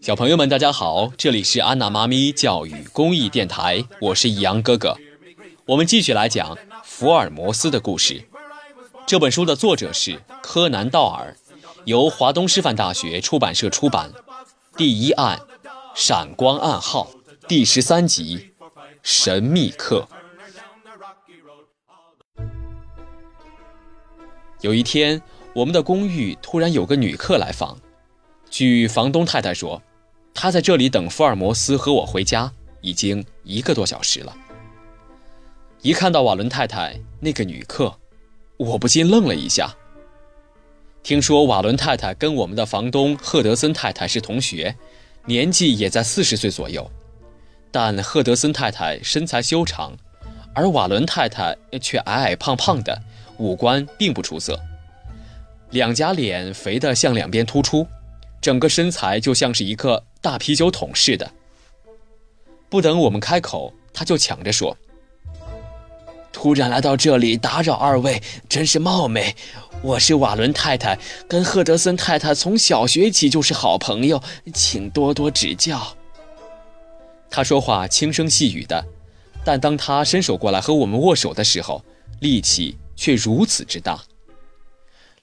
小朋友们，大家好，这里是安娜妈咪教育公益电台，我是易阳哥哥。我们继续来讲福尔摩斯的故事。这本书的作者是柯南·道尔，由华东师范大学出版社出版。第一案：闪光暗号，第十三集：神秘客。有一天，我们的公寓突然有个女客来访。据房东太太说，她在这里等福尔摩斯和我回家已经一个多小时了。一看到瓦伦太太那个女客，我不禁愣了一下。听说瓦伦太太跟我们的房东赫德森太太是同学，年纪也在四十岁左右，但赫德森太太身材修长，而瓦伦太太却矮矮胖胖的。五官并不出色，两颊脸肥得向两边突出，整个身材就像是一个大啤酒桶似的。不等我们开口，他就抢着说：“突然来到这里打扰二位，真是冒昧。我是瓦伦太太，跟赫德森太太从小学起就是好朋友，请多多指教。”他说话轻声细语的，但当他伸手过来和我们握手的时候，力气。却如此之大，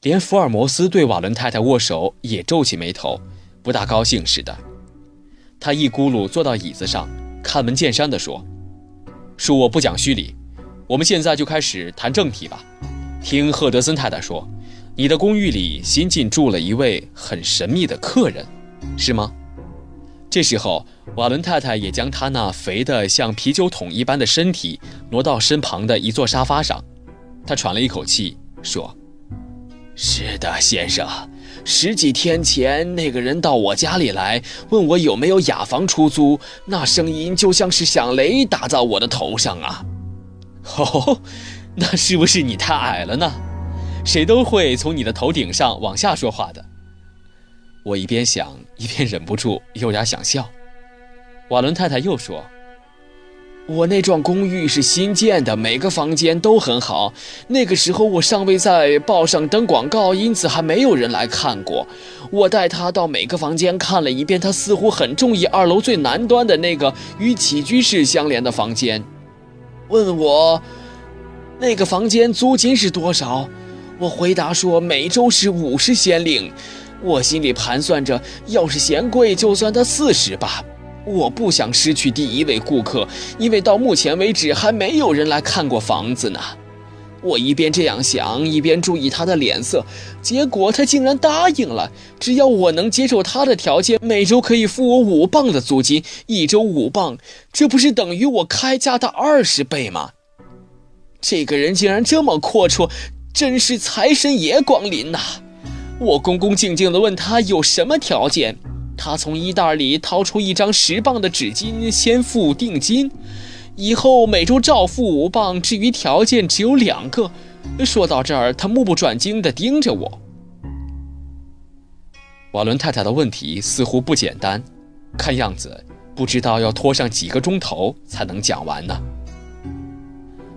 连福尔摩斯对瓦伦太太握手也皱起眉头，不大高兴似的。他一咕噜坐到椅子上，开门见山地说：“恕我不讲虚礼，我们现在就开始谈正题吧。听赫德森太太说，你的公寓里新进住了一位很神秘的客人，是吗？”这时候，瓦伦太太也将她那肥得像啤酒桶一般的身体挪到身旁的一座沙发上。他喘了一口气，说：“是的，先生，十几天前那个人到我家里来，问我有没有雅房出租，那声音就像是响雷打在我的头上啊！哦，那是不是你太矮了呢？谁都会从你的头顶上往下说话的。”我一边想，一边忍不住有点想笑。瓦伦太太又说。我那幢公寓是新建的，每个房间都很好。那个时候我尚未在报上登广告，因此还没有人来看过。我带他到每个房间看了一遍，他似乎很中意二楼最南端的那个与起居室相连的房间，问我那个房间租金是多少。我回答说每周是五十先令。我心里盘算着，要是嫌贵，就算他四十吧。我不想失去第一位顾客，因为到目前为止还没有人来看过房子呢。我一边这样想，一边注意他的脸色，结果他竟然答应了。只要我能接受他的条件，每周可以付我五磅的租金，一周五磅，这不是等于我开价的二十倍吗？这个人竟然这么阔绰，真是财神爷光临呐！我恭恭敬敬地问他有什么条件。他从衣袋里掏出一张十磅的纸巾，先付定金，以后每周照付五磅。至于条件，只有两个。说到这儿，他目不转睛地盯着我。瓦伦太太的问题似乎不简单，看样子不知道要拖上几个钟头才能讲完呢。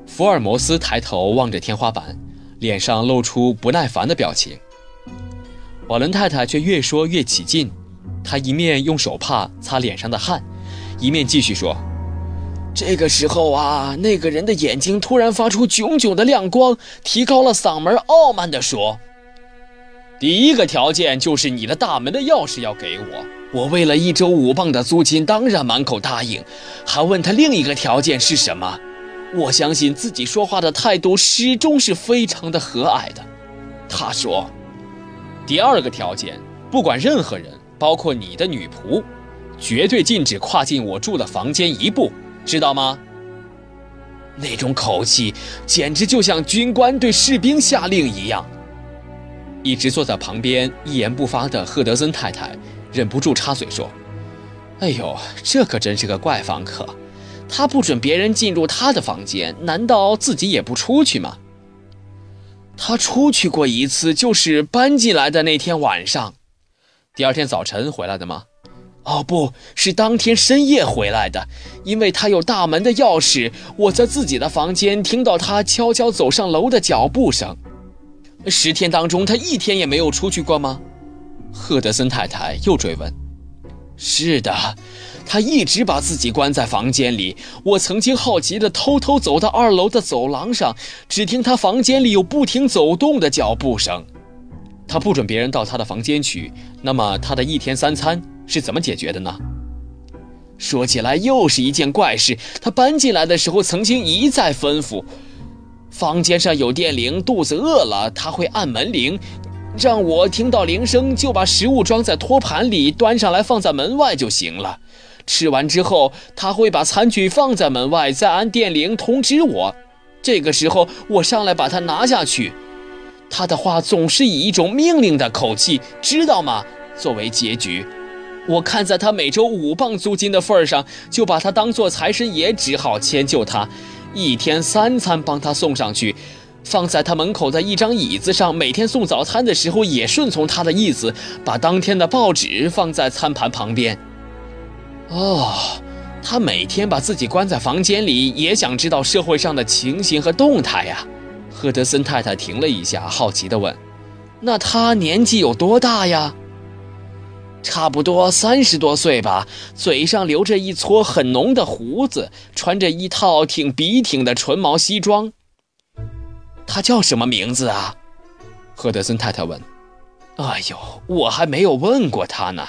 福尔摩斯抬头望着天花板，脸上露出不耐烦的表情。瓦伦太太却越说越起劲。他一面用手帕擦脸上的汗，一面继续说：“这个时候啊，那个人的眼睛突然发出炯炯的亮光，提高了嗓门，傲慢地说：‘第一个条件就是你的大门的钥匙要给我。’我为了一周五磅的租金，当然满口答应，还问他另一个条件是什么。我相信自己说话的态度始终是非常的和蔼的。他说：‘第二个条件，不管任何人。’”包括你的女仆，绝对禁止跨进我住的房间一步，知道吗？那种口气简直就像军官对士兵下令一样。一直坐在旁边一言不发的赫德森太太忍不住插嘴说：“哎呦，这可真是个怪房客，他不准别人进入他的房间，难道自己也不出去吗？他出去过一次，就是搬进来的那天晚上。”第二天早晨回来的吗？哦，不是当天深夜回来的，因为他有大门的钥匙。我在自己的房间听到他悄悄走上楼的脚步声。十天当中他一天也没有出去过吗？赫德森太太又追问。是的，他一直把自己关在房间里。我曾经好奇地偷偷走到二楼的走廊上，只听他房间里有不停走动的脚步声。他不准别人到他的房间去，那么他的一天三餐是怎么解决的呢？说起来又是一件怪事。他搬进来的时候，曾经一再吩咐，房间上有电铃，肚子饿了他会按门铃，让我听到铃声就把食物装在托盘里，端上来放在门外就行了。吃完之后，他会把餐具放在门外，再按电铃通知我。这个时候，我上来把它拿下去。他的话总是以一种命令的口气，知道吗？作为结局，我看在他每周五磅租金的份上，就把他当做财神爷，只好迁就他，一天三餐帮他送上去，放在他门口的一张椅子上。每天送早餐的时候，也顺从他的意思，把当天的报纸放在餐盘旁边。哦，他每天把自己关在房间里，也想知道社会上的情形和动态呀。赫德森太太停了一下，好奇地问：“那他年纪有多大呀？”“差不多三十多岁吧，嘴上留着一撮很浓的胡子，穿着一套挺笔挺的纯毛西装。”“他叫什么名字啊？”赫德森太太问。“哎呦，我还没有问过他呢。”“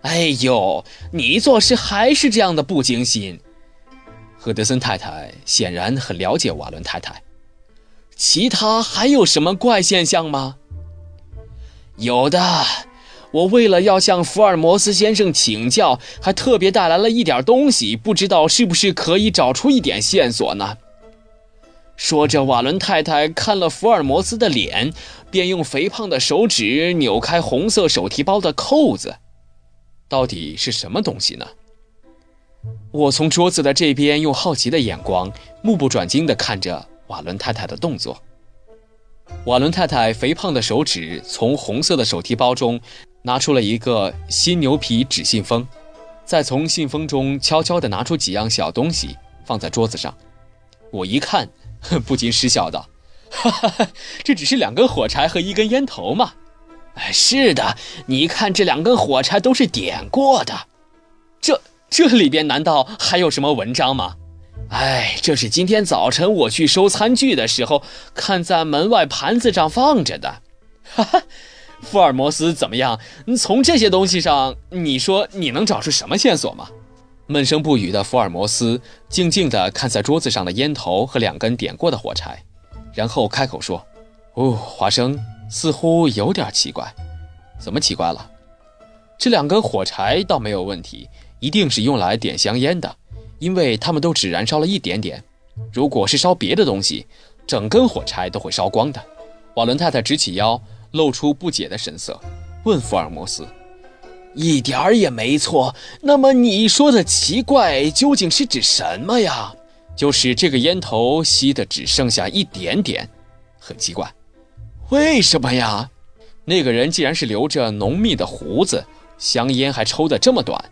哎呦，你做事还是这样的不精心。”赫德森太太显然很了解瓦伦太太。其他还有什么怪现象吗？有的，我为了要向福尔摩斯先生请教，还特别带来了一点东西，不知道是不是可以找出一点线索呢？说着，瓦伦太太看了福尔摩斯的脸，便用肥胖的手指扭开红色手提包的扣子。到底是什么东西呢？我从桌子的这边用好奇的眼光，目不转睛地看着。瓦伦太太的动作。瓦伦太太肥胖的手指从红色的手提包中拿出了一个新牛皮纸信封，再从信封中悄悄地拿出几样小东西放在桌子上。我一看，不禁失笑道：“哈哈，这只是两根火柴和一根烟头嘛。”“哎，是的，你看这两根火柴都是点过的。这这里边难道还有什么文章吗？”哎，这是今天早晨我去收餐具的时候，看在门外盘子上放着的。哈哈，福尔摩斯怎么样？从这些东西上，你说你能找出什么线索吗？闷声不语的福尔摩斯静静地看在桌子上的烟头和两根点过的火柴，然后开口说：“哦，华生，似乎有点奇怪。怎么奇怪了？这两根火柴倒没有问题，一定是用来点香烟的。”因为他们都只燃烧了一点点，如果是烧别的东西，整根火柴都会烧光的。瓦伦太太直起腰，露出不解的神色，问福尔摩斯：“一点儿也没错。那么你说的奇怪究竟是指什么呀？就是这个烟头吸的只剩下一点点，很奇怪。为什么呀？那个人既然是留着浓密的胡子，香烟还抽得这么短，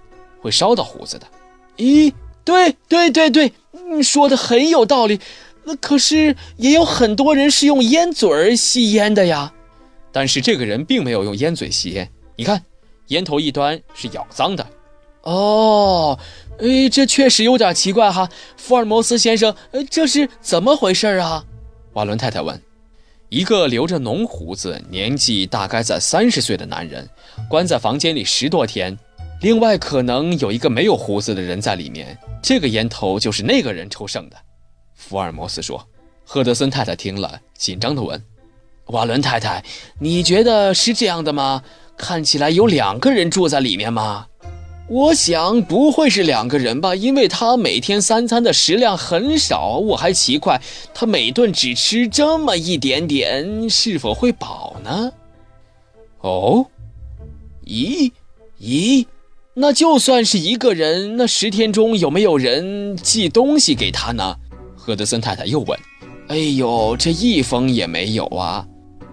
会烧到胡子的。咦？”对对对对，你说的很有道理。那可是也有很多人是用烟嘴儿吸烟的呀。但是这个人并没有用烟嘴吸烟，你看，烟头一端是咬脏的。哦，哎，这确实有点奇怪哈。福尔摩斯先生，呃这是怎么回事啊？瓦伦太太问。一个留着浓胡子、年纪大概在三十岁的男人，关在房间里十多天。另外，可能有一个没有胡子的人在里面，这个烟头就是那个人抽剩的。福尔摩斯说。赫德森太太听了，紧张地问：“瓦伦太太，你觉得是这样的吗？看起来有两个人住在里面吗？”我想不会是两个人吧，因为他每天三餐的食量很少。我还奇怪，他每顿只吃这么一点点，是否会饱呢？哦，咦，咦。那就算是一个人，那十天中有没有人寄东西给他呢？赫德森太太又问。哎呦，这一封也没有啊！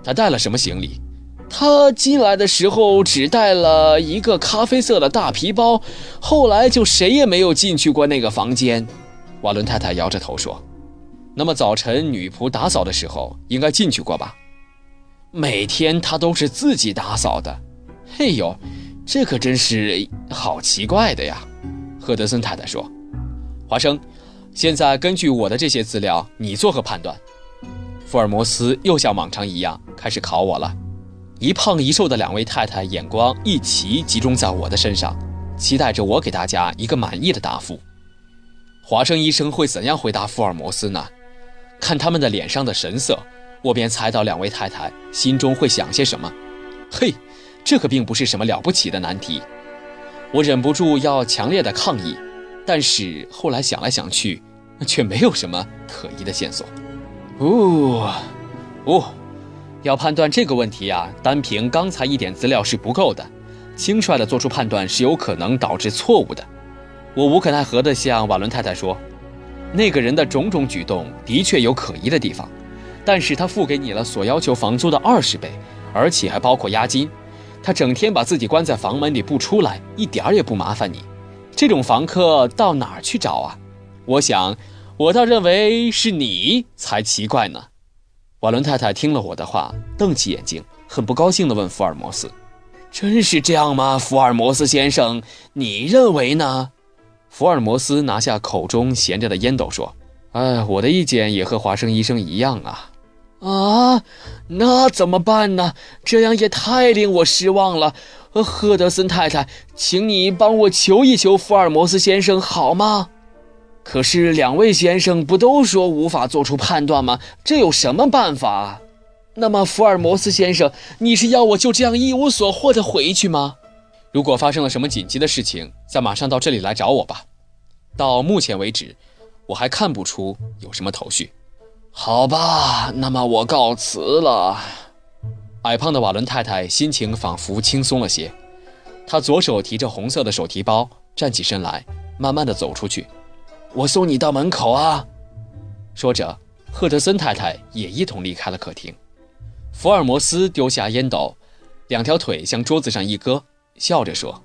他带了什么行李？他进来的时候只带了一个咖啡色的大皮包，后来就谁也没有进去过那个房间。瓦伦太太摇着头说。那么早晨女仆打扫的时候应该进去过吧？每天他都是自己打扫的。嘿呦，这可真是好奇怪的呀！赫德森太太说：“华生，现在根据我的这些资料，你作何判断？”福尔摩斯又像往常一样开始考我了。一胖一瘦的两位太太眼光一齐集中在我的身上，期待着我给大家一个满意的答复。华生医生会怎样回答福尔摩斯呢？看他们的脸上的神色，我便猜到两位太太心中会想些什么。嘿，这可并不是什么了不起的难题。我忍不住要强烈的抗议，但是后来想来想去，却没有什么可疑的线索。哦，哦，要判断这个问题啊，单凭刚才一点资料是不够的，轻率的做出判断是有可能导致错误的。我无可奈何的向瓦伦太太说：“那个人的种种举动的确有可疑的地方，但是他付给你了所要求房租的二十倍，而且还包括押金。他整天把自己关在房门里不出来，一点儿也不麻烦你。这种房客到哪儿去找啊？我想，我倒认为是你才奇怪呢。”瓦伦太太听了我的话，瞪起眼睛，很不高兴地问福尔摩斯：“真是这样吗，福尔摩斯先生？你认为呢？”福尔摩斯拿下口中闲着的烟斗，说：“哎，我的意见也和华生医生一样啊。啊，那怎么办呢？这样也太令我失望了。赫德森太太，请你帮我求一求福尔摩斯先生好吗？可是两位先生不都说无法做出判断吗？这有什么办法？那么，福尔摩斯先生，你是要我就这样一无所获的回去吗？”如果发生了什么紧急的事情，再马上到这里来找我吧。到目前为止，我还看不出有什么头绪。好吧，那么我告辞了。矮胖的瓦伦太太心情仿佛轻松了些，她左手提着红色的手提包，站起身来，慢慢的走出去。我送你到门口啊。说着，赫德森太太也一同离开了客厅。福尔摩斯丢下烟斗，两条腿向桌子上一搁。笑着说：“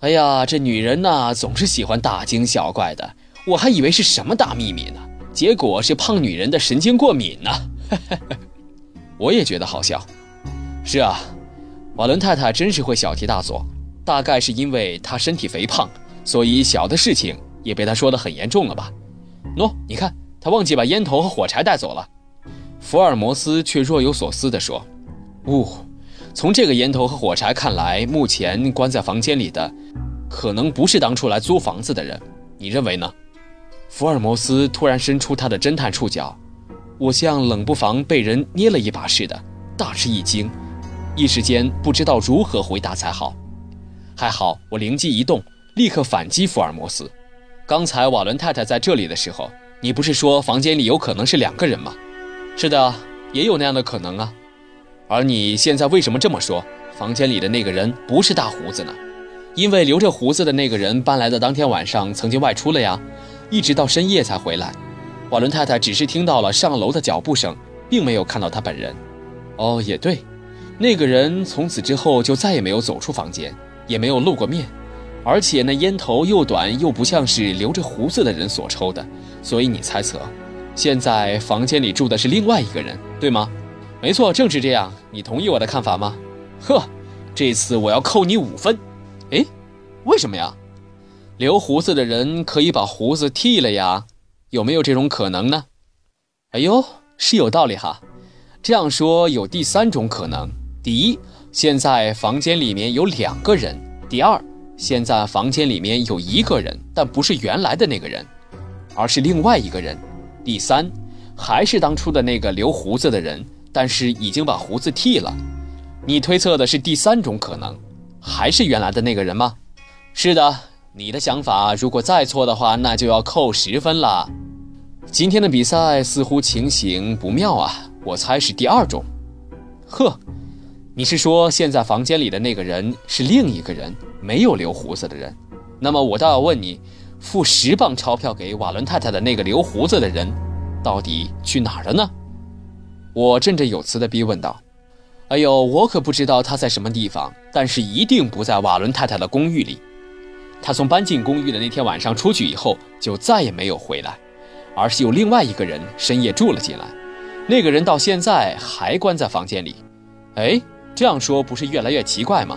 哎呀，这女人呐，总是喜欢大惊小怪的。我还以为是什么大秘密呢，结果是胖女人的神经过敏呢。”我也觉得好笑。是啊，瓦伦太太真是会小题大做。大概是因为她身体肥胖，所以小的事情也被她说得很严重了吧？喏，你看，她忘记把烟头和火柴带走了。福尔摩斯却若有所思地说：“呜。”从这个烟头和火柴看来，目前关在房间里的，可能不是当初来租房子的人。你认为呢？福尔摩斯突然伸出他的侦探触角，我像冷不防被人捏了一把似的，大吃一惊，一时间不知道如何回答才好。还好我灵机一动，立刻反击福尔摩斯：“刚才瓦伦太太在这里的时候，你不是说房间里有可能是两个人吗？是的，也有那样的可能啊。”而你现在为什么这么说？房间里的那个人不是大胡子呢？因为留着胡子的那个人搬来的当天晚上曾经外出了呀，一直到深夜才回来。瓦伦太太只是听到了上楼的脚步声，并没有看到他本人。哦，也对，那个人从此之后就再也没有走出房间，也没有露过面，而且那烟头又短又不像是留着胡子的人所抽的，所以你猜测，现在房间里住的是另外一个人，对吗？没错，正是这样。你同意我的看法吗？呵，这次我要扣你五分。哎，为什么呀？留胡子的人可以把胡子剃了呀，有没有这种可能呢？哎呦，是有道理哈。这样说有第三种可能：第一，现在房间里面有两个人；第二，现在房间里面有一个人，但不是原来的那个人，而是另外一个人；第三，还是当初的那个留胡子的人。但是已经把胡子剃了，你推测的是第三种可能，还是原来的那个人吗？是的，你的想法如果再错的话，那就要扣十分了。今天的比赛似乎情形不妙啊，我猜是第二种。呵，你是说现在房间里的那个人是另一个人，没有留胡子的人？那么我倒要问你，付十磅钞票给瓦伦太太的那个留胡子的人，到底去哪儿了呢？我振振有词地逼问道：“哎呦，我可不知道他在什么地方，但是一定不在瓦伦太太的公寓里。他从搬进公寓的那天晚上出去以后，就再也没有回来，而是有另外一个人深夜住了进来。那个人到现在还关在房间里。哎，这样说不是越来越奇怪吗？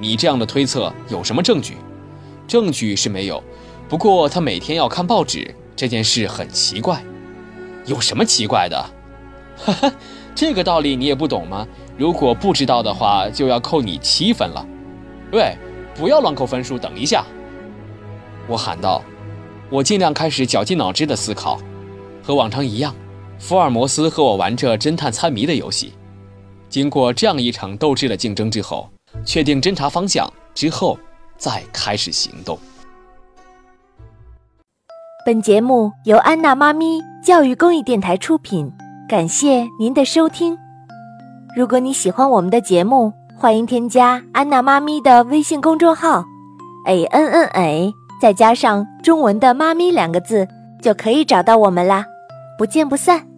你这样的推测有什么证据？证据是没有，不过他每天要看报纸这件事很奇怪。有什么奇怪的？哈哈，这个道理你也不懂吗？如果不知道的话，就要扣你七分了。喂，不要乱扣分数，等一下！我喊道。我尽量开始绞尽脑汁的思考，和往常一样，福尔摩斯和我玩着侦探猜谜的游戏。经过这样一场斗智的竞争之后，确定侦查方向之后，再开始行动。本节目由安娜妈咪教育公益电台出品，感谢您的收听。如果你喜欢我们的节目，欢迎添加安娜妈咪的微信公众号，a n n a，再加上中文的“妈咪”两个字，就可以找到我们啦。不见不散。